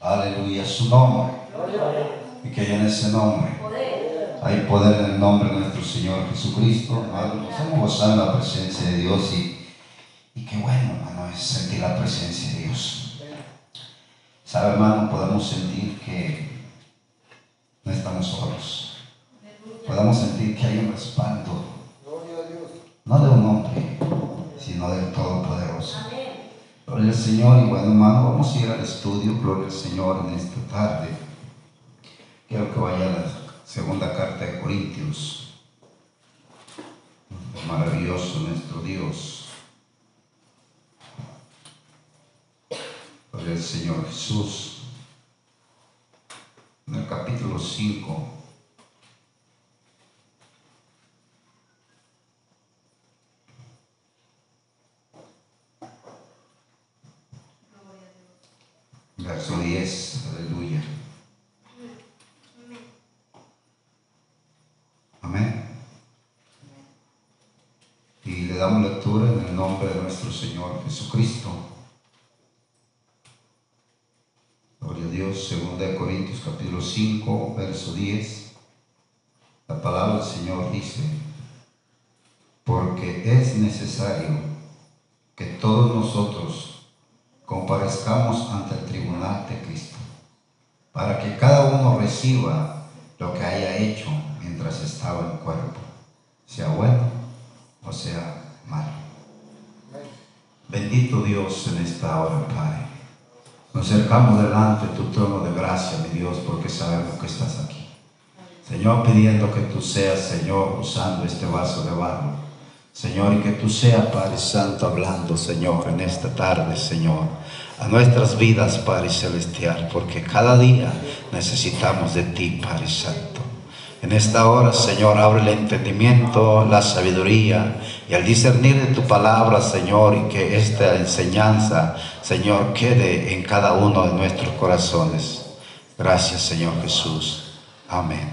Aleluya, su nombre. Y que en ese nombre hay poder en el nombre de nuestro Señor Jesucristo. Nos hemos gozado en la presencia de Dios y, y qué bueno, hermano, es sentir la presencia de Dios. ¿Sabe, hermano? Podemos sentir que no estamos solos. Podemos sentir que hay un respaldo, no de un hombre, sino del Todopoderoso. Gloria al Señor y bueno hermano, vamos a ir al estudio, gloria al Señor en esta tarde. Quiero que vaya a la segunda carta de Corintios. Maravilloso nuestro Dios. Gloria al Señor Jesús. En el capítulo 5. Verso 10, aleluya. Amén. Y le damos lectura en el nombre de nuestro Señor Jesucristo. Gloria a Dios, 2 Corintios capítulo 5, verso 10. La palabra del Señor dice, porque es necesario que todos nosotros comparezcamos ante el tribunal de Cristo, para que cada uno reciba lo que haya hecho mientras estaba en cuerpo, sea bueno o sea malo. Bendito Dios en esta hora, Padre. Nos acercamos delante de tu trono de gracia, mi Dios, porque sabemos que estás aquí. Señor, pidiendo que tú seas, Señor, usando este vaso de barro. Señor, y que tú seas, Padre Santo, hablando, Señor, en esta tarde, Señor, a nuestras vidas, Padre Celestial, porque cada día necesitamos de ti, Padre Santo. En esta hora, Señor, abre el entendimiento, la sabiduría y al discernir de tu palabra, Señor, y que esta enseñanza, Señor, quede en cada uno de nuestros corazones. Gracias, Señor Jesús. Amén.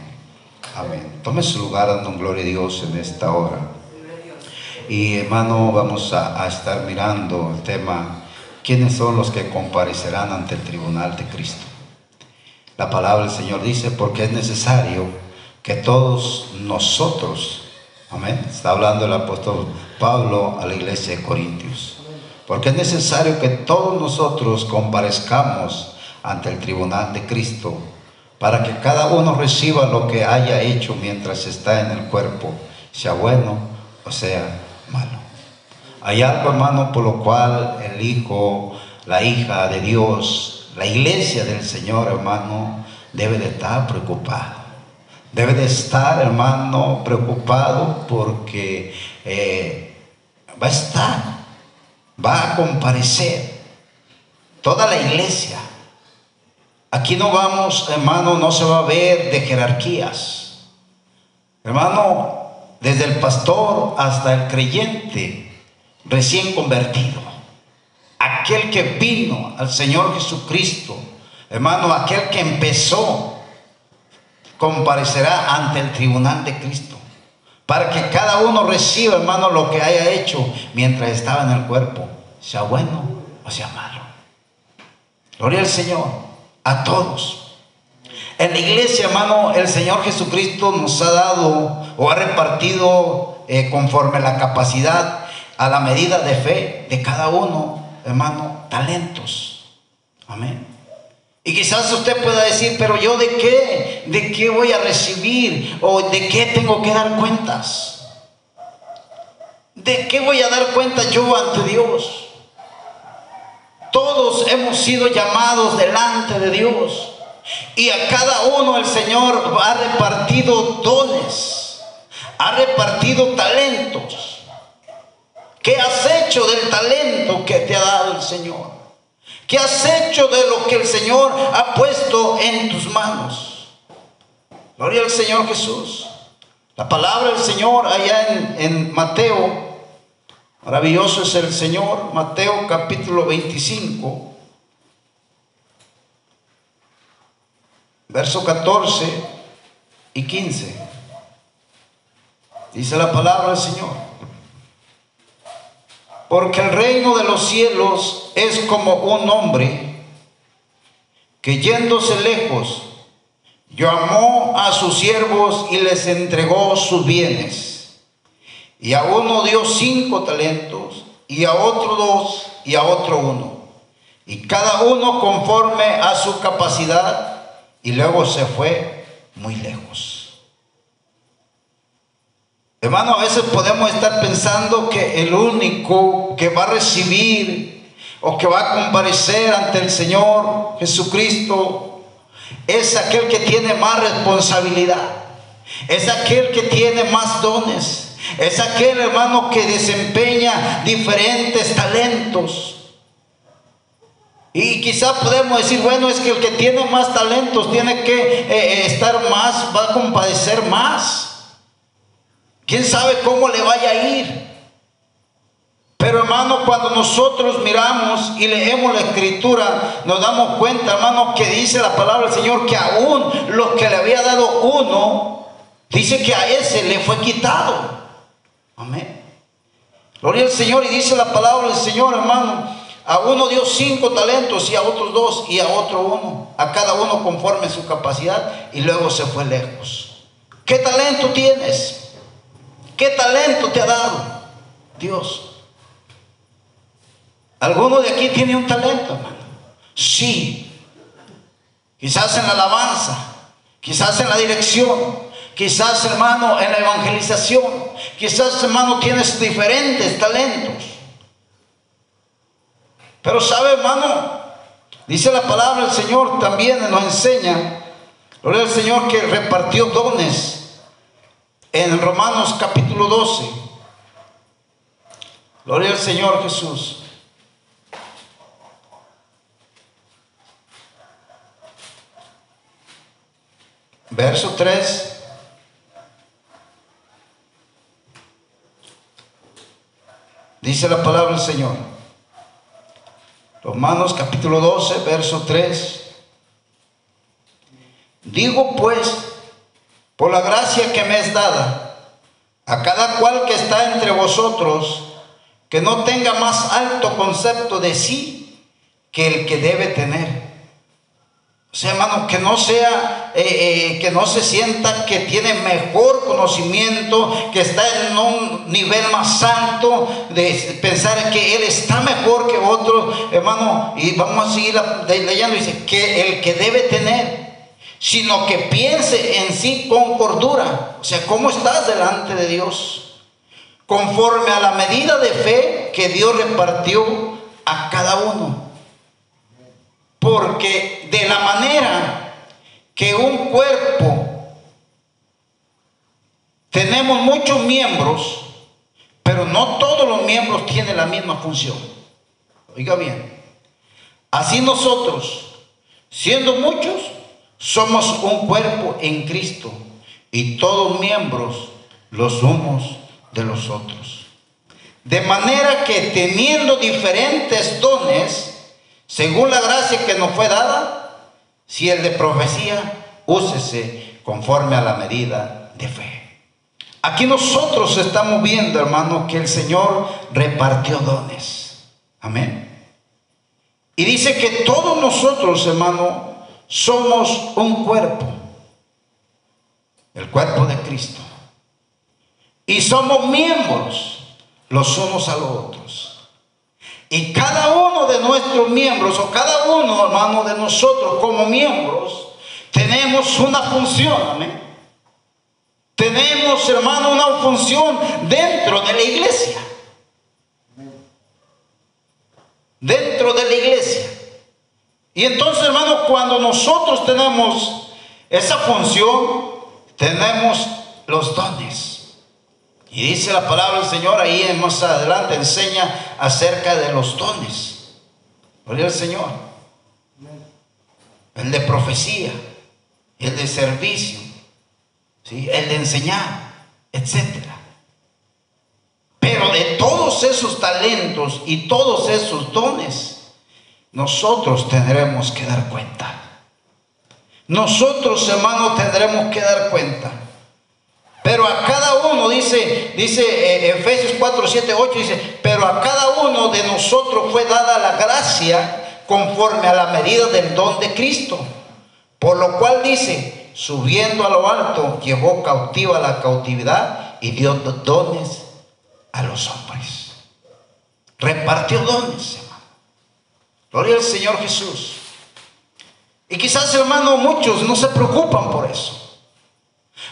Amén. Tome su lugar dando gloria a Dios en esta hora. Y hermano, vamos a, a estar mirando el tema, ¿quiénes son los que comparecerán ante el tribunal de Cristo? La palabra del Señor dice, porque es necesario que todos nosotros, amén, está hablando el apóstol Pablo a la iglesia de Corintios, porque es necesario que todos nosotros comparezcamos ante el tribunal de Cristo para que cada uno reciba lo que haya hecho mientras está en el cuerpo, sea bueno o sea malo. Hay algo, hermano, por lo cual el Hijo, la hija de Dios, la iglesia del Señor, hermano, debe de estar preocupado. Debe de estar, hermano, preocupado porque eh, va a estar, va a comparecer toda la iglesia. Aquí no vamos, hermano, no se va a ver de jerarquías. Hermano, desde el pastor hasta el creyente recién convertido. Aquel que vino al Señor Jesucristo, hermano, aquel que empezó, comparecerá ante el tribunal de Cristo. Para que cada uno reciba, hermano, lo que haya hecho mientras estaba en el cuerpo, sea bueno o sea malo. Gloria al Señor, a todos. En la iglesia, hermano, el Señor Jesucristo nos ha dado o ha repartido eh, conforme la capacidad, a la medida de fe de cada uno, hermano, talentos. Amén. Y quizás usted pueda decir, pero yo de qué, de qué voy a recibir o de qué tengo que dar cuentas. ¿De qué voy a dar cuenta yo ante Dios? Todos hemos sido llamados delante de Dios. Y a cada uno el Señor ha repartido dones, ha repartido talentos. ¿Qué has hecho del talento que te ha dado el Señor? ¿Qué has hecho de lo que el Señor ha puesto en tus manos? Gloria al Señor Jesús. La palabra del Señor allá en, en Mateo, maravilloso es el Señor, Mateo capítulo 25. verso 14 y 15. Dice la palabra del Señor. Porque el reino de los cielos es como un hombre que yéndose lejos, llamó a sus siervos y les entregó sus bienes. Y a uno dio cinco talentos, y a otro dos, y a otro uno. Y cada uno conforme a su capacidad, y luego se fue muy lejos. Hermano, a veces podemos estar pensando que el único que va a recibir o que va a comparecer ante el Señor Jesucristo es aquel que tiene más responsabilidad, es aquel que tiene más dones, es aquel hermano que desempeña diferentes talentos. Y quizás podemos decir, bueno, es que el que tiene más talentos tiene que eh, eh, estar más, va a compadecer más. ¿Quién sabe cómo le vaya a ir? Pero hermano, cuando nosotros miramos y leemos la escritura, nos damos cuenta, hermano, que dice la palabra del Señor que aún lo que le había dado uno, dice que a ese le fue quitado. Amén. Gloria al Señor y dice la palabra del Señor, hermano. A uno dio cinco talentos y a otros dos y a otro uno. A cada uno conforme su capacidad y luego se fue lejos. ¿Qué talento tienes? ¿Qué talento te ha dado Dios? ¿Alguno de aquí tiene un talento, hermano? Sí. Quizás en la alabanza, quizás en la dirección, quizás, hermano, en la evangelización, quizás, hermano, tienes diferentes talentos. Pero sabe, hermano, dice la palabra del Señor también nos enseña, gloria al Señor que repartió dones en Romanos capítulo 12. Gloria al Señor Jesús. Verso 3. Dice la palabra del Señor. Romanos capítulo 12, verso 3. Digo pues, por la gracia que me es dada, a cada cual que está entre vosotros, que no tenga más alto concepto de sí que el que debe tener. O sea, hermano, que no sea, eh, eh, que no se sienta que tiene mejor conocimiento, que está en un nivel más alto, de pensar que él está mejor que otro, hermano, y vamos a seguir leyendo, dice, que el que debe tener sino que piense en sí con cordura. O sea, ¿cómo estás delante de Dios? Conforme a la medida de fe que Dios repartió a cada uno. Porque de la manera que un cuerpo tenemos muchos miembros, pero no todos los miembros tienen la misma función. Oiga bien, así nosotros, siendo muchos, somos un cuerpo en Cristo y todos miembros los unos de los otros. De manera que teniendo diferentes dones, según la gracia que nos fue dada, si el de profecía, úsese conforme a la medida de fe. Aquí nosotros estamos viendo, hermano, que el Señor repartió dones. Amén. Y dice que todos nosotros, hermano, somos un cuerpo, el cuerpo de Cristo. Y somos miembros los unos a los otros. Y cada uno de nuestros miembros, o cada uno, hermano, de nosotros como miembros, tenemos una función. Tenemos, hermano, una función dentro de la iglesia. Dentro de la iglesia. Y entonces, hermano, cuando nosotros tenemos esa función, tenemos los dones. Y dice la palabra del Señor ahí más adelante, enseña acerca de los dones. Gloria al Señor. El de profecía, el de servicio, ¿sí? el de enseñar, etc. Pero de todos esos talentos y todos esos dones, nosotros tendremos que dar cuenta. nosotros, hermanos, tendremos que dar cuenta. Pero a cada uno, dice, dice eh, Efesios 4, 7, 8, dice, pero a cada uno de nosotros fue dada la gracia conforme a la medida del don de Cristo. Por lo cual dice, subiendo a lo alto, llevó cautiva la cautividad y dio dones a los hombres. Repartió dones. Gloria al Señor Jesús. Y quizás, hermano, muchos no se preocupan por eso.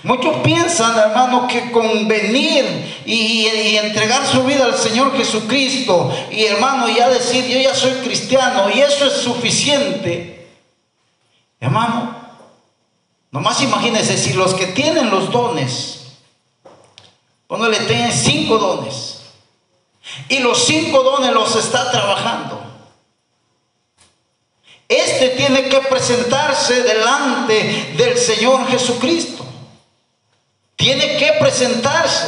Muchos piensan, hermano, que con venir y, entregar su vida al Señor Jesucristo y, hermano, ya decir, yo ya soy cristiano y eso es suficiente. Hermano, nomás imagínense si los que tienen los dones, cuando le tienen cinco dones y los cinco dones los está trabajando. Este tiene que presentarse delante del Señor Jesucristo. Tiene que presentarse,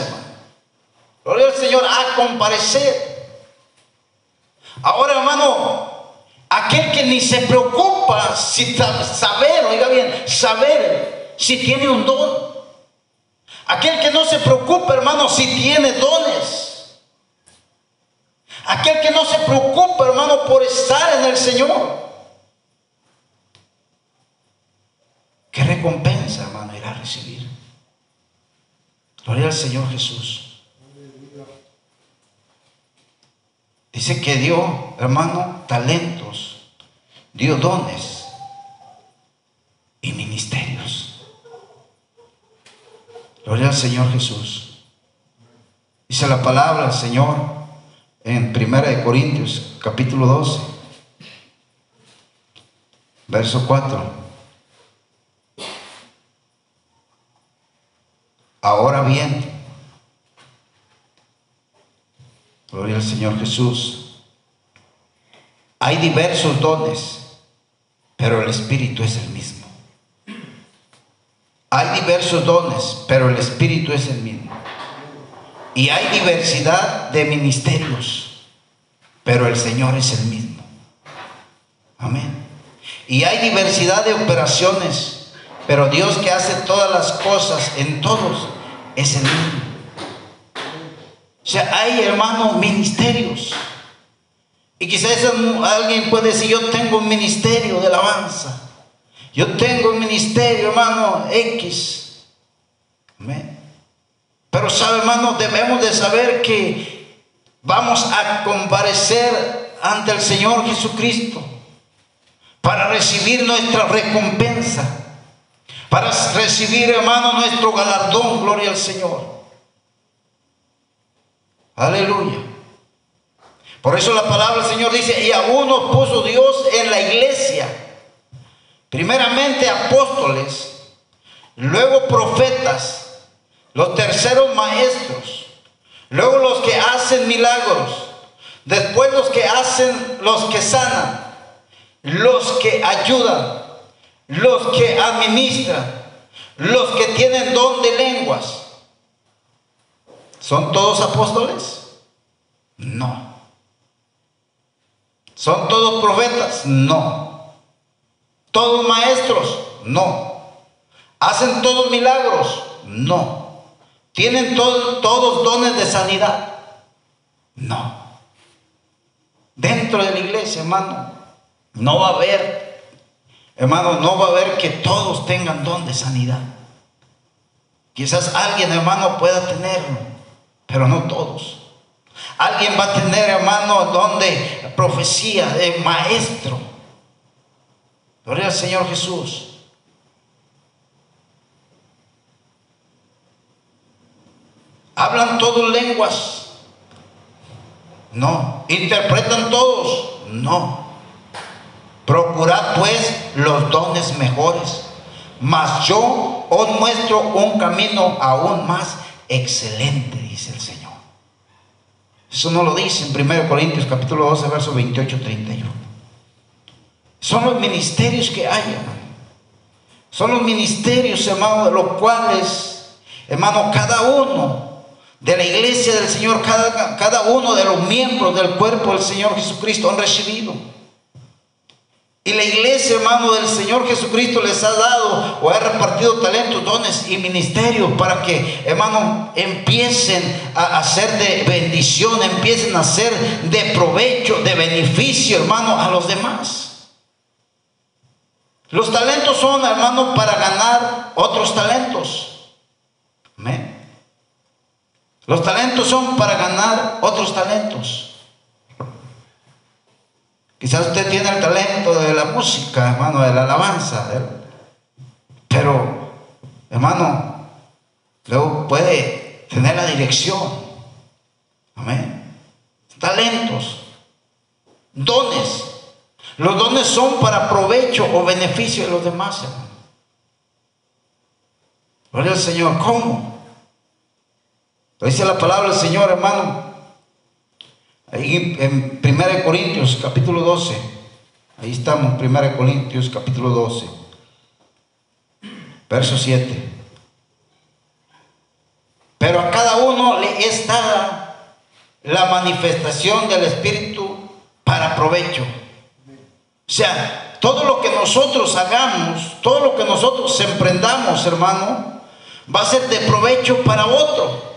Gloria al Señor, a comparecer. Ahora, hermano, aquel que ni se preocupa si saber, oiga bien, saber si tiene un don. Aquel que no se preocupa, hermano, si tiene dones. Aquel que no se preocupa, hermano, por estar en el Señor. ¿Qué recompensa, hermano, irá a recibir? Gloria al Señor Jesús. Dice que dio, hermano, talentos, dio dones y ministerios. Gloria al Señor Jesús. Dice la palabra del Señor en Primera de Corintios, capítulo 12, verso 4. Ahora bien, gloria al Señor Jesús, hay diversos dones, pero el Espíritu es el mismo. Hay diversos dones, pero el Espíritu es el mismo. Y hay diversidad de ministerios, pero el Señor es el mismo. Amén. Y hay diversidad de operaciones, pero Dios que hace todas las cosas en todos es el mismo. O sea, hay hermanos ministerios. Y quizás alguien puede decir, yo tengo un ministerio de alabanza. Yo tengo un ministerio, hermano, X. Pero sabe, hermano, debemos de saber que vamos a comparecer ante el Señor Jesucristo para recibir nuestra recompensa para recibir, hermano, nuestro galardón. Gloria al Señor. Aleluya. Por eso la palabra del Señor dice, y aún nos puso Dios en la iglesia. Primeramente apóstoles, luego profetas, los terceros maestros, luego los que hacen milagros, después los que hacen, los que sanan, los que ayudan, los que administran, los que tienen don de lenguas, ¿son todos apóstoles? No. ¿Son todos profetas? No. ¿Todos maestros? No. ¿Hacen todos milagros? No. ¿Tienen todos dones de sanidad? No. Dentro de la iglesia, hermano, no va a haber Hermano, no va a haber que todos tengan don de sanidad. Quizás alguien, hermano, pueda tenerlo, pero no todos. Alguien va a tener, hermano, don de profecía, de maestro. Gloria al Señor Jesús. ¿Hablan todos lenguas? No. ¿Interpretan todos? No. Procurad pues los dones mejores, mas yo os muestro un camino aún más excelente, dice el Señor. Eso no lo dice en 1 Corintios capítulo 12, verso 28, 31. Son los ministerios que hay, hermano. Son los ministerios, hermano, de los cuales, hermano, cada uno de la iglesia del Señor, cada, cada uno de los miembros del cuerpo del Señor Jesucristo han recibido. Y la iglesia, hermano, del Señor Jesucristo les ha dado o ha repartido talentos, dones y ministerios para que, hermano, empiecen a hacer de bendición, empiecen a hacer de provecho, de beneficio, hermano, a los demás. Los talentos son, hermano, para ganar otros talentos. Amén. Los talentos son para ganar otros talentos. Quizás usted tiene el talento de la música, hermano, de la alabanza, pero, hermano, luego puede tener la dirección. Amén. Talentos, dones. Los dones son para provecho o beneficio de los demás, hermano. Gloria al Señor. ¿Cómo? Dice la palabra del Señor, hermano, Ahí en 1 Corintios capítulo 12, ahí estamos, 1 Corintios capítulo 12, verso 7. Pero a cada uno le es dada la manifestación del Espíritu para provecho. O sea, todo lo que nosotros hagamos, todo lo que nosotros emprendamos, hermano, va a ser de provecho para otro.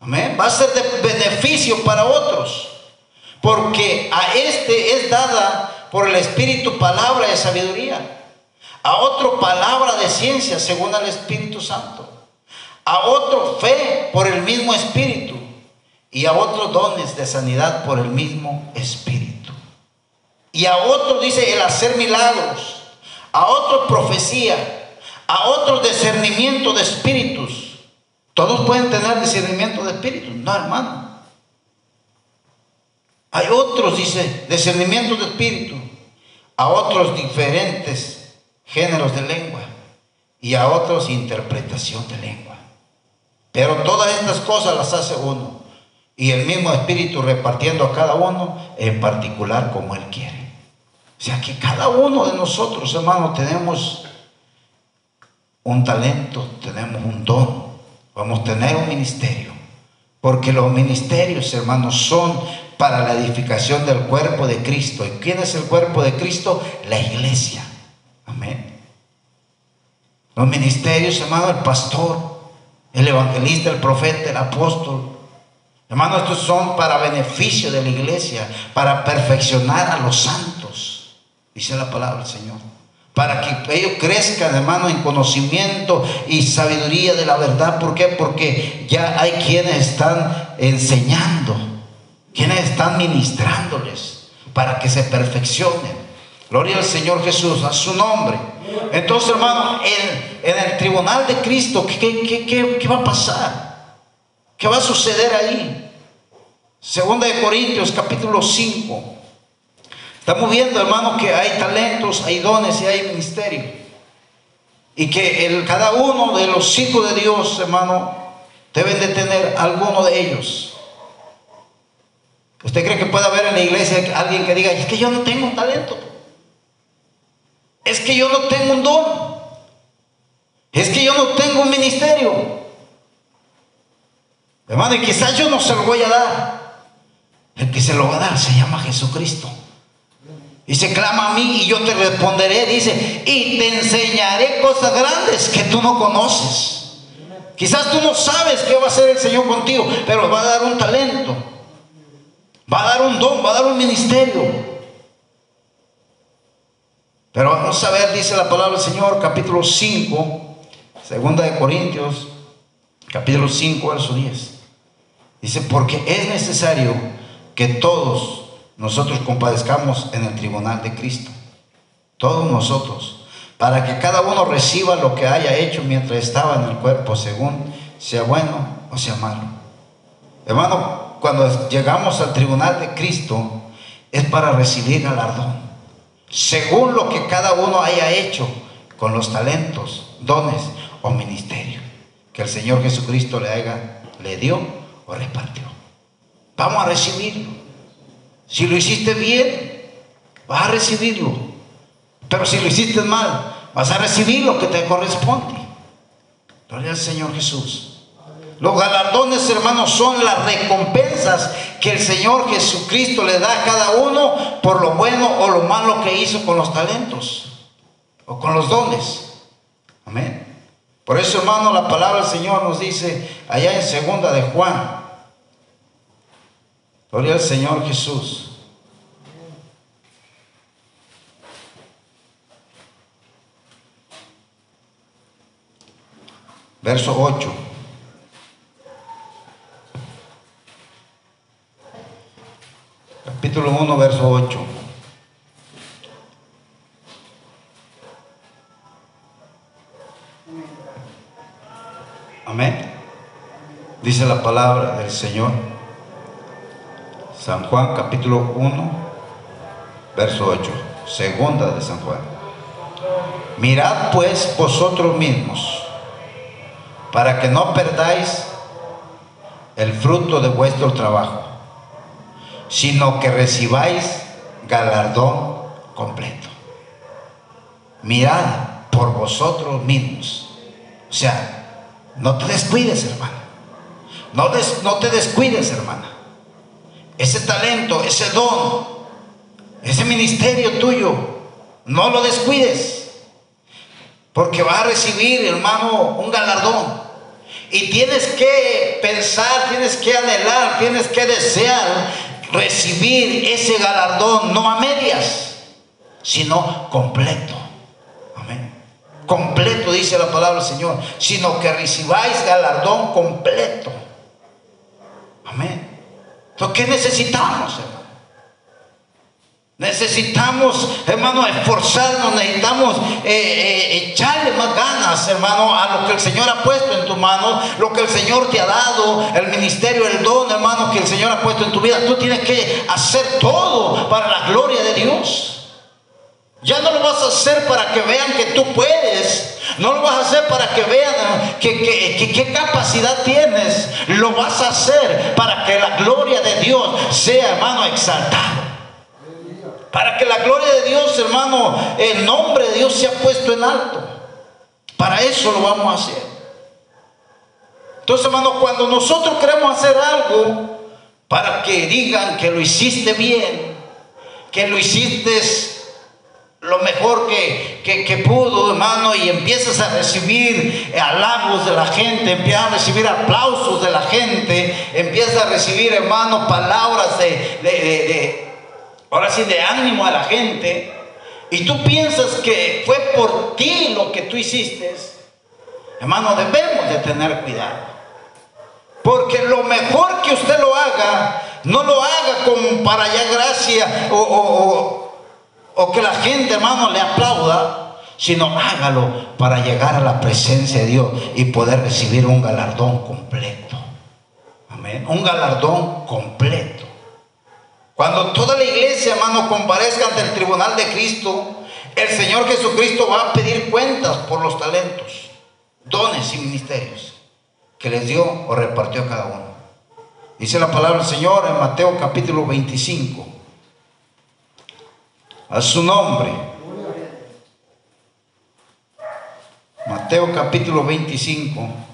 Amén. Va a ser de beneficio para otros. Porque a este es dada por el Espíritu palabra de sabiduría. A otro palabra de ciencia según el Espíritu Santo. A otro fe por el mismo Espíritu. Y a otros dones de sanidad por el mismo Espíritu. Y a otro dice el hacer milagros. A otro profecía. A otro discernimiento de espíritus todos pueden tener discernimiento de espíritu, no hermano. Hay otros, dice, discernimiento de espíritu, a otros diferentes géneros de lengua y a otros interpretación de lengua. Pero todas estas cosas las hace uno y el mismo espíritu repartiendo a cada uno en particular como él quiere. O sea que cada uno de nosotros, hermano, tenemos un talento, tenemos un don Vamos a tener un ministerio. Porque los ministerios, hermanos, son para la edificación del cuerpo de Cristo. ¿Y quién es el cuerpo de Cristo? La iglesia. Amén. Los ministerios, hermano, el pastor, el evangelista, el profeta, el apóstol. Hermano, estos son para beneficio de la iglesia, para perfeccionar a los santos. Dice la palabra del Señor para que ellos crezcan, hermano, en conocimiento y sabiduría de la verdad. ¿Por qué? Porque ya hay quienes están enseñando, quienes están ministrándoles para que se perfeccionen. Gloria al Señor Jesús, a su nombre. Entonces, hermano, en, el tribunal de Cristo, ¿qué, qué, qué va a pasar? ¿Qué va a suceder ahí? Segunda de Corintios, capítulo 5. Estamos viendo, hermano, que hay talentos, hay dones y hay ministerio. Y que cada uno de los hijos de Dios, hermano, deben de tener alguno de ellos. ¿Usted cree que puede haber en la iglesia alguien que diga, es que yo no tengo un talento? Es que yo no tengo un don. Es que yo no tengo un ministerio. Hermano, y quizás yo no se lo voy a dar. El que se lo va a dar se llama Jesucristo. Dice, clama a mí y yo te responderé. Dice, y te enseñaré cosas grandes que tú no conoces. Quizás tú no sabes qué va a hacer el Señor contigo, pero va a dar un talento. Va a dar un don, va a dar un ministerio. Pero vamos a ver, dice la palabra del Señor, capítulo 5, segunda de Corintios, capítulo 5, verso 10. Dice, porque es necesario que todos nosotros compadezcamos en el tribunal de Cristo. Todos nosotros. Para que cada uno reciba lo que haya hecho mientras estaba en el cuerpo, según sea bueno o sea malo. Hermano, cuando llegamos al tribunal de Cristo, es para recibir galardón. Según lo que cada uno haya hecho con los talentos, dones o ministerios que el Señor Jesucristo le, haga, le dio o repartió. Vamos a recibirlo. Si lo hiciste bien, vas a recibirlo. Pero si lo hiciste mal, vas a recibir lo que te corresponde. Gloria al Señor Jesús. Los galardones, hermanos, son las recompensas que el Señor Jesucristo le da a cada uno por lo bueno o lo malo que hizo con los talentos o con los dones. Amén. Por eso, hermano, la palabra del Señor nos dice allá en segunda de Juan. Gloria al Señor Jesús. Verso 8. Capítulo 1, verso 8. Amén. Dice la palabra del Señor. San Juan capítulo 1, verso 8. Segunda de San Juan. Mirad pues vosotros mismos, para que no perdáis el fruto de vuestro trabajo sino que recibáis galardón completo. Mirad por vosotros mismos. O sea, no te descuides, hermano. No, no te descuides, hermana. Ese talento, ese don, ese ministerio tuyo, no lo descuides. Porque vas a recibir, hermano, un galardón. Y tienes que pensar, tienes que anhelar, tienes que desear recibir ese galardón no a medias, sino completo. Amén. Completo, dice la palabra del Señor, sino que recibáis galardón completo. Amén. Entonces, ¿qué necesitamos, hermano? Necesitamos, hermano, esforzarnos, necesitamos eh, eh, echarle más ganas, hermano, a lo que el Señor ha puesto en tu mano, lo que el Señor te ha dado, el ministerio, el don, hermano, que el Señor ha puesto en tu vida. Tú tienes que hacer todo para la gloria de Dios. Ya no lo vas a hacer para que vean que tú puedes. No lo vas a hacer para que vean qué capacidad tienes. Lo vas a hacer para que la gloria de Dios sea, hermano, exaltada. Para que la gloria de Dios, hermano, el nombre de Dios sea puesto en alto. Para eso lo vamos a hacer. Entonces, hermano, cuando nosotros queremos hacer algo para que digan que lo hiciste bien, que lo hiciste lo mejor que, que, pudo, hermano, y empiezas a recibir halagos de la gente, empiezas a recibir aplausos de la gente, empiezas a recibir, hermano, palabras de ahora sí, de ánimo a la gente, y tú piensas que fue por ti lo que tú hiciste, hermano, debemos de tener cuidado. Porque lo mejor que usted lo haga, no lo haga como para allá gracia o, o que la gente, hermano, le aplauda, sino hágalo para llegar a la presencia de Dios y poder recibir un galardón completo. Amén. Un galardón completo. Cuando toda la iglesia, hermano, comparezca ante el tribunal de Cristo, el Señor Jesucristo va a pedir cuentas por los talentos, dones y ministerios que les dio o repartió a cada uno. Dice la palabra del Señor en Mateo capítulo 25. A su nombre. Mateo capítulo 25.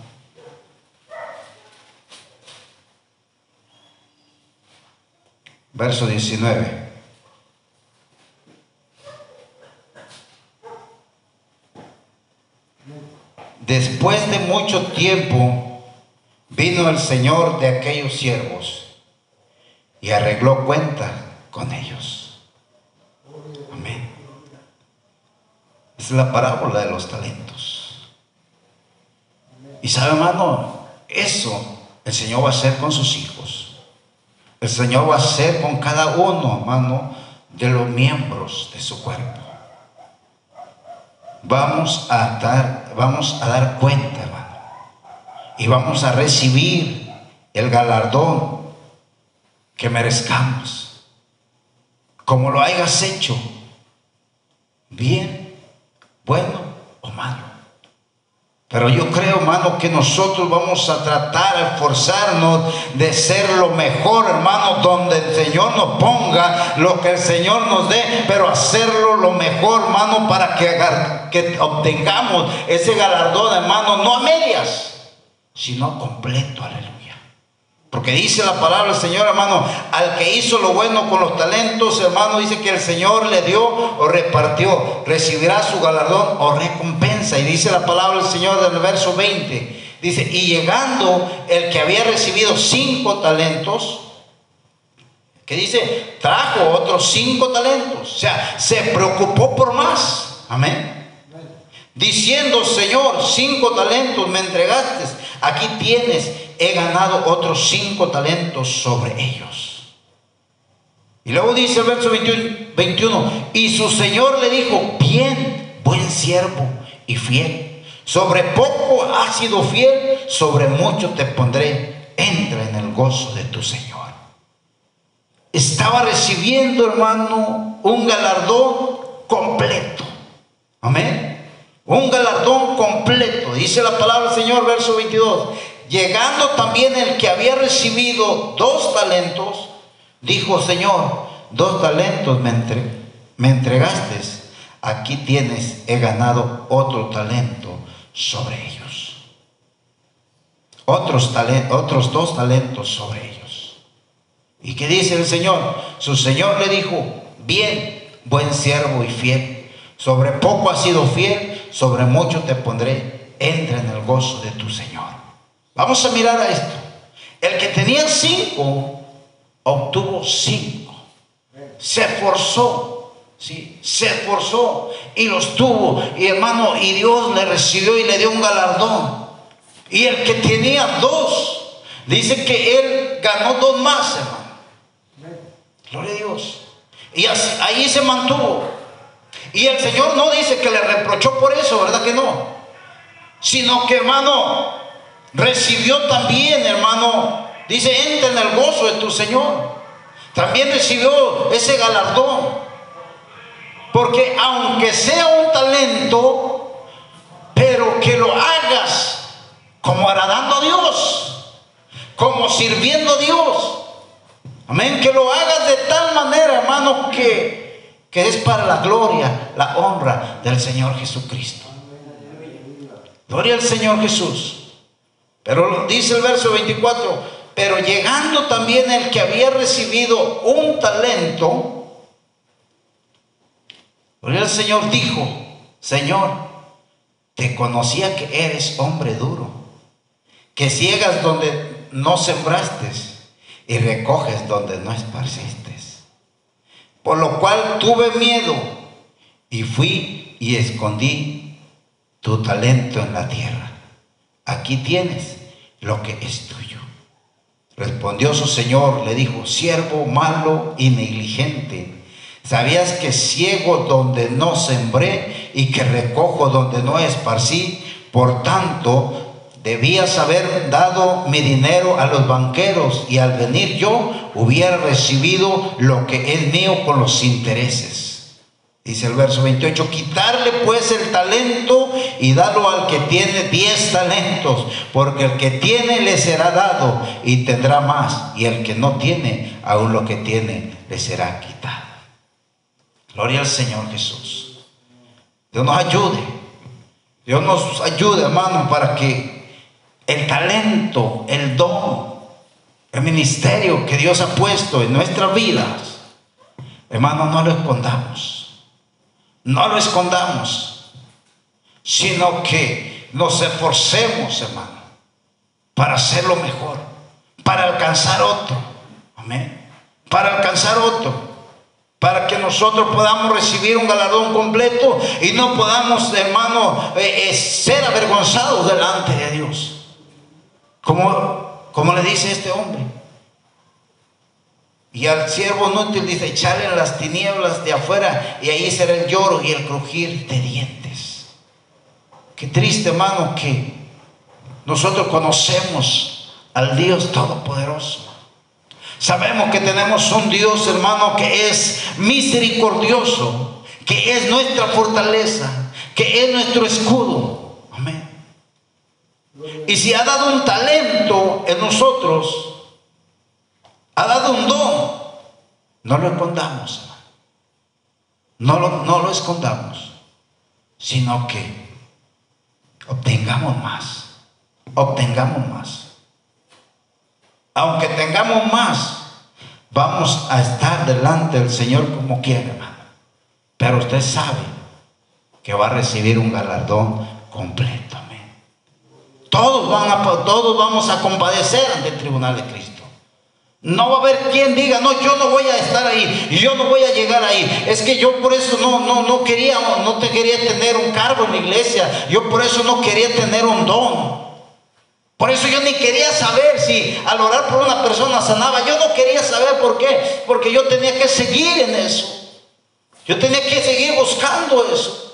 verso 19. Después de mucho tiempo vino el Señor de aquellos siervos y arregló cuenta con ellos. Amén. Es la parábola de los talentos. Y sabe, hermano, eso el Señor va a hacer con sus hijos. El Señor va a hacer con cada uno, hermano, de los miembros de su cuerpo. Vamos a dar, vamos a dar cuenta, hermano. Y vamos a recibir el galardón que merezcamos. Como lo hayas hecho, bien, bueno o malo. Pero yo creo, hermano, que nosotros vamos a tratar, a esforzarnos de ser lo mejor, hermano, donde el Señor nos ponga, lo que el Señor nos dé, pero hacerlo lo mejor, hermano, para que, que obtengamos ese galardón, hermano, no a medias. sino completo, aleluya. Porque dice la palabra del Señor, hermano, al que hizo lo bueno con los talentos, hermano, dice que el Señor le dio o repartió, recibirá su galardón o recompensa. Y dice la palabra del Señor del verso 20, dice, y llegando el que había recibido cinco talentos, que dice, trajo otros cinco talentos, o sea, se preocupó por más, amén. Diciendo, Señor, cinco talentos me entregaste, aquí tienes he ganado otros cinco talentos sobre ellos. Y luego dice el verso 21, y su Señor le dijo, bien, buen siervo y fiel, sobre poco has sido fiel, sobre mucho te pondré, entra en el gozo de tu Señor. Estaba recibiendo, hermano, un galardón completo. Amén. Un galardón completo. Dice la palabra del Señor, verso 22. Llegando también el que había recibido dos talentos, dijo, Señor, dos talentos me, entregaste, aquí tienes, he ganado otro talento sobre ellos. Otros, otros dos talentos sobre ellos. ¿Y qué dice el Señor? Su Señor le dijo, bien, buen siervo y fiel, sobre poco has sido fiel, sobre mucho te pondré, entra en el gozo de tu Señor. Vamos a mirar a esto. El que tenía cinco, obtuvo cinco. Se esforzó, ¿sí? se esforzó y los tuvo. Y hermano, y Dios le recibió y le dio un galardón. Y el que tenía dos, dice que él ganó dos más, hermano. Gloria a Dios. Y ahí se mantuvo. Y el Señor no dice que le reprochó por eso, ¿verdad que no? Sino que, hermano, recibió también, hermano, dice, entra en el gozo de tu Señor. También recibió ese galardón. Porque aunque sea un talento, pero que lo hagas como agradando a Dios, como sirviendo a Dios. Amén, que lo hagas de tal manera, hermano, que, que es para la gloria, la honra del Señor Jesucristo. Gloria al Señor Jesús. Pero dice el verso 24, pero llegando también el que había recibido un talento, el Señor dijo, Señor, te conocía que eres hombre duro, que ciegas donde no sembraste y recoges donde no esparciste. Por lo cual tuve miedo y fui y escondí tu talento en la tierra. Aquí tienes lo que es tuyo. Respondió su señor, le dijo, siervo malo y negligente, ¿sabías que ciego donde no sembré y que recojo donde no esparcí? Por tanto, debías haber dado mi dinero a los banqueros y al venir yo hubiera recibido lo que es mío con los intereses. Dice el verso 28, quitarle pues el talento y darlo al que tiene diez talentos, porque el que tiene le será dado y tendrá más, y el que no tiene, aún lo que tiene le será quitado. Gloria al Señor Jesús. Dios nos ayude. Dios nos ayude, hermano, para que el talento, el don, el ministerio que Dios ha puesto en nuestras vidas, hermano, no lo escondamos no lo escondamos, sino que nos esforcemos, hermano, para hacerlo mejor, para alcanzar otro. Amén. Para alcanzar otro. Para que nosotros podamos recibir un galardón completo y no podamos, hermano, eh, eh, ser avergonzados delante de Dios. Como, como le dice este hombre. Y al siervo inútil dice, echale en las tinieblas de afuera y ahí será el lloro y el crujir de dientes. Qué triste, hermano, que nosotros conocemos al Dios Todopoderoso. Sabemos que tenemos un Dios, hermano, que es misericordioso, que es nuestra fortaleza, que es nuestro escudo. Amén. Y si ha dado un talento en nosotros, ha dado un don. No lo escondamos, no lo, no lo escondamos, sino que obtengamos más. obtengamos más. Aunque tengamos más, vamos a estar delante del Señor como quiera, hermano. Pero usted sabe que va a recibir un galardón completo. Todos, van a, todos vamos a compadecer ante el tribunal de Cristo. No va a haber quien diga, no, yo no voy a estar ahí, yo no voy a llegar ahí. Es que yo por eso no, no, no quería, no te quería tener un cargo en la iglesia. Yo por eso no quería tener un don. Por eso yo ni quería saber si al orar por una persona sanaba. Yo no quería saber por qué. Porque yo tenía que seguir en eso. Yo tenía que seguir buscando eso.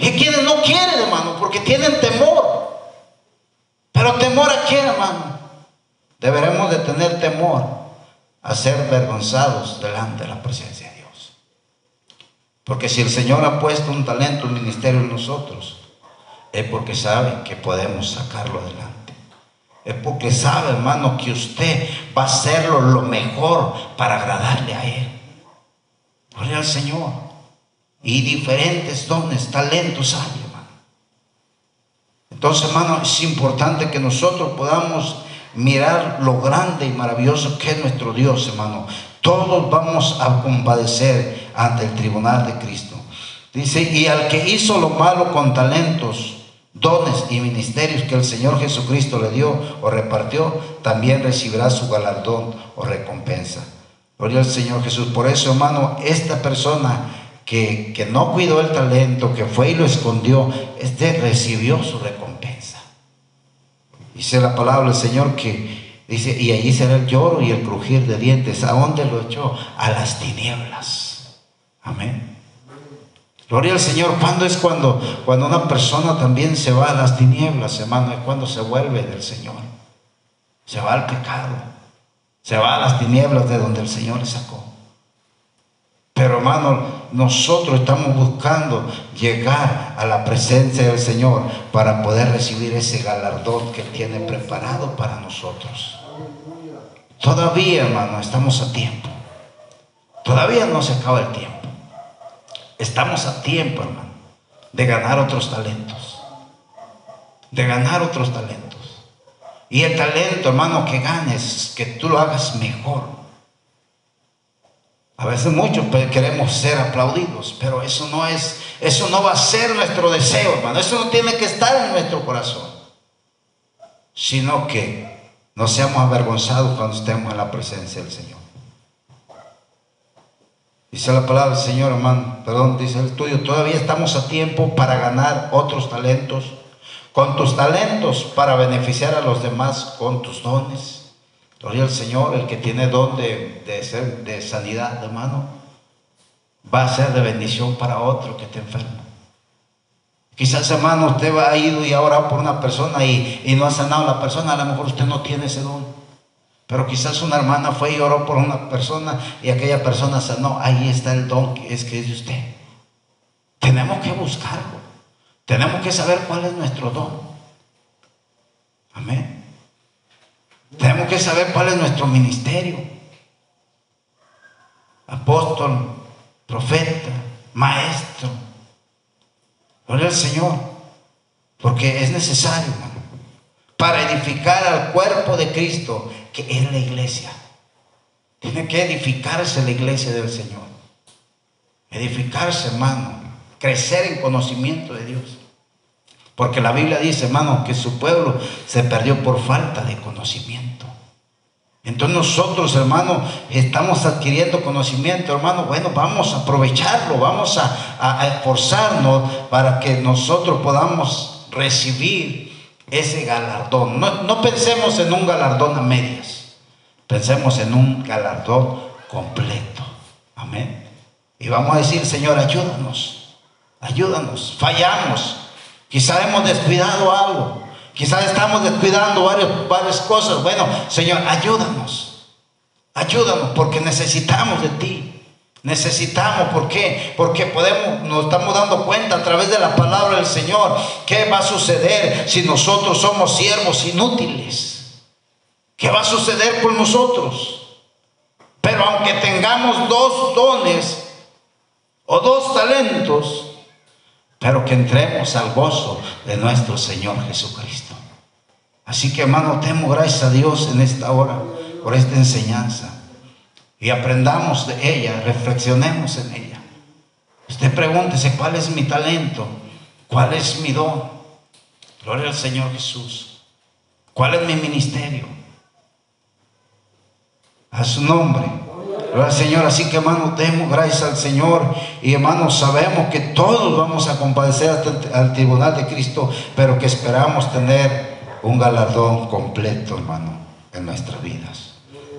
Y quienes no quieren, hermano, porque tienen temor. Pero temor a quién, hermano? Deberemos de tener temor a ser vergonzados delante de la presencia de Dios. Porque si el Señor ha puesto un talento, un ministerio en nosotros, es porque sabe que podemos sacarlo adelante. Es porque sabe, hermano, que usted va a hacerlo lo mejor para agradarle a Él. Gloria al Señor. Y diferentes dones, talentos hay, hermano. Entonces, hermano, es importante que nosotros podamos mirar lo grande y maravilloso que es nuestro Dios, hermano. Todos vamos a compadecer ante el tribunal de Cristo. Dice, y al que hizo lo malo con talentos, dones y ministerios que el Señor Jesucristo le dio o repartió, también recibirá su galardón o recompensa. Gloria al Señor Jesús. Por eso, hermano, esta persona que, que no cuidó el talento, que fue y lo escondió, este recibió su recompensa. Dice la palabra del Señor que dice, y allí será el lloro y el crujir de dientes. ¿A dónde lo echó? A las tinieblas. Amén. Gloria al Señor. ¿Cuándo es cuando, cuando una persona también se va a las tinieblas, hermano? Es cuando se vuelve del Señor. Se va al pecado. Se va a las tinieblas de donde el Señor le sacó. Pero hermano, nosotros estamos buscando llegar a la presencia del Señor para poder recibir ese galardón que tiene preparado para nosotros. Todavía, hermano, estamos a tiempo. Todavía no se acaba el tiempo. Estamos a tiempo, hermano, de ganar otros talentos. De ganar otros talentos. Y el talento, hermano, que ganes, que tú lo hagas mejor a veces muchos queremos ser aplaudidos, pero eso no es, eso no va a ser nuestro deseo, hermano. Eso no tiene que estar en nuestro corazón. Sino que no seamos avergonzados cuando estemos en la presencia del Señor. Dice la palabra del Señor, hermano, perdón, dice el tuyo, todavía estamos a tiempo para ganar otros talentos, con tus talentos para beneficiar a los demás con tus dones Gloria al Señor, el que tiene don de, ser de sanidad, hermano, va a ser de bendición para otro que esté enfermo. Quizás, hermano, usted ha ido y ha orado por una persona y, y no ha sanado a la persona, a lo mejor usted no tiene ese don. Pero quizás una hermana fue y oró por una persona y aquella persona sanó. Ahí está el don que es que es de usted. Tenemos que buscarlo. Tenemos que saber cuál es nuestro don. Amén. Tenemos que saber cuál es nuestro ministerio. Apóstol, profeta, maestro. Gloria al Señor. Porque es necesario, hermano, para edificar al cuerpo de Cristo, que es la iglesia. Tiene que edificarse la iglesia del Señor. Edificarse, hermano. Crecer en conocimiento de Dios. Porque la Biblia dice, hermano, que su pueblo se perdió por falta de conocimiento. Entonces nosotros, hermano, estamos adquiriendo conocimiento, hermano. Bueno, vamos a aprovecharlo, vamos a, esforzarnos para que nosotros podamos recibir ese galardón. No, no pensemos en un galardón a medias, pensemos en un galardón completo. Amén. Y vamos a decir, Señor, ayúdanos, ayúdanos, fallamos, Quizá hemos descuidado algo. Quizás estamos descuidando varias cosas. Bueno, Señor, ayúdanos. Ayúdanos porque necesitamos de ti. Necesitamos, ¿por qué? Porque podemos, nos estamos dando cuenta a través de la palabra del Señor qué va a suceder si nosotros somos siervos inútiles. ¿Qué va a suceder con nosotros? Pero aunque tengamos dos dones o dos talentos, pero que entremos al gozo de nuestro Señor Jesucristo. Así que hermano, temo gracias a Dios en esta hora por esta enseñanza y aprendamos de ella, reflexionemos en ella. Usted pregúntese cuál es mi talento, cuál es mi don. Gloria al Señor Jesús. ¿Cuál es mi ministerio? A su nombre. Señor. Así que hermano, demos gracias al Señor. Y hermanos, sabemos que todos vamos a compadecer al tribunal de Cristo, pero que esperamos tener un galardón completo, hermano, en nuestras vidas.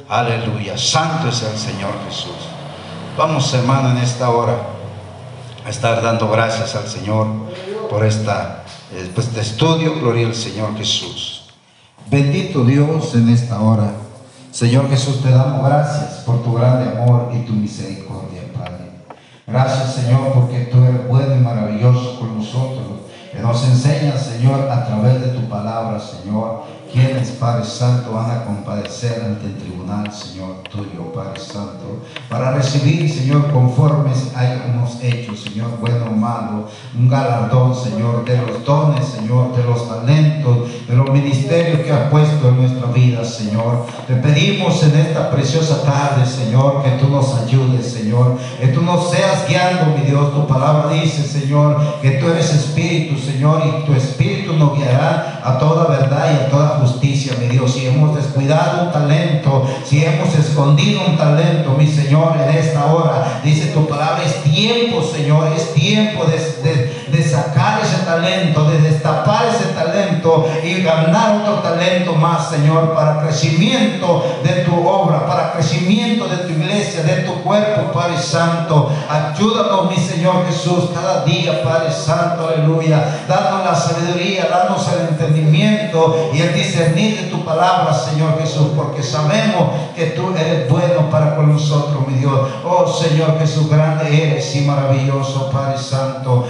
Aleluya. Santo es el Señor Jesús. Vamos, hermano, en esta hora a estar dando gracias al Señor por esta, este estudio. Gloria al Señor Jesús. Bendito Dios en esta hora. Señor Jesús, te damos gracias por tu grande amor y tu misericordia, Padre. Gracias, Señor, porque tú eres bueno y maravilloso con nosotros. Que nos enseñas, Señor, a través de tu palabra, Señor, quienes, Padre Santo, van a compadecer ante el tribunal, Señor, tuyo, Padre Santo, para recibir, Señor, conforme hayamos hecho, Señor, bueno o malo, un galardón, Señor, de los dones, Señor, de los talentos, de los ministerios que has puesto en nuestra vida, Señor. Te pedimos en esta preciosa tarde, Señor, que tú nos ayudes, Señor, que tú nos seas guiando, mi Dios. Tu palabra dice, Señor, que tú eres espíritu, Señor, y tu espíritu nos guiará a toda verdad y a toda justicia, mi Dios. Si hemos descuidado un talento, si hemos escondido un talento, mi Señor, en esta hora, dice tu palabra, es tiempo, Señor, es tiempo de, de sacar ese talento, de destapar ese talento y ganar otro talento más, Señor, para crecimiento de tu obra, para crecimiento de tu iglesia, de tu cuerpo, Padre Santo. Ayúdanos, mi Señor Jesús, cada día, Padre Santo, aleluya. Danos la sabiduría, danos el entendimiento y el discernir de tu palabra, Señor Jesús, porque sabemos que tú eres bueno para con nosotros, mi Dios. Oh Señor Jesús, grande eres y maravilloso, Padre Santo.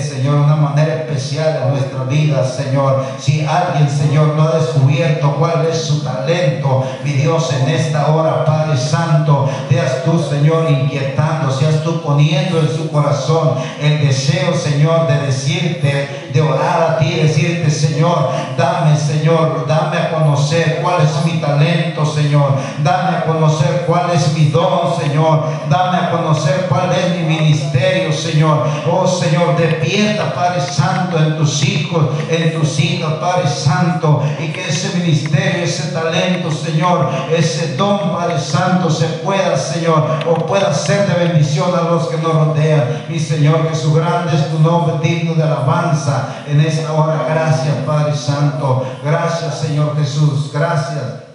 Señor, de una manera especial en nuestra vida, Señor. Si alguien, Señor, no ha descubierto cuál es su talento, mi Dios, en esta hora, Padre Santo, seas tú, Señor, inquietando, seas tú poniendo en su corazón el deseo, Señor, de decirte, de orar a ti, decirte, Señor, dame, Señor, dame a conocer cuál es mi talento, Señor. Dame a conocer cuál es mi don, Señor. Dame a conocer cuál es mi ministerio, Señor. Oh, Señor, despierta, Padre Santo, en tus hijos, en tus hijas, Padre Santo, y que ese ministerio, ese talento, Señor, ese don, Padre Santo, se pueda, Señor, o pueda ser de bendición a los que nos rodean. Mi Señor, que su grande es tu nombre, digno de alabanza en esta hora. Gracias, Padre Santo. Gracias, Señor Jesús. Gracias.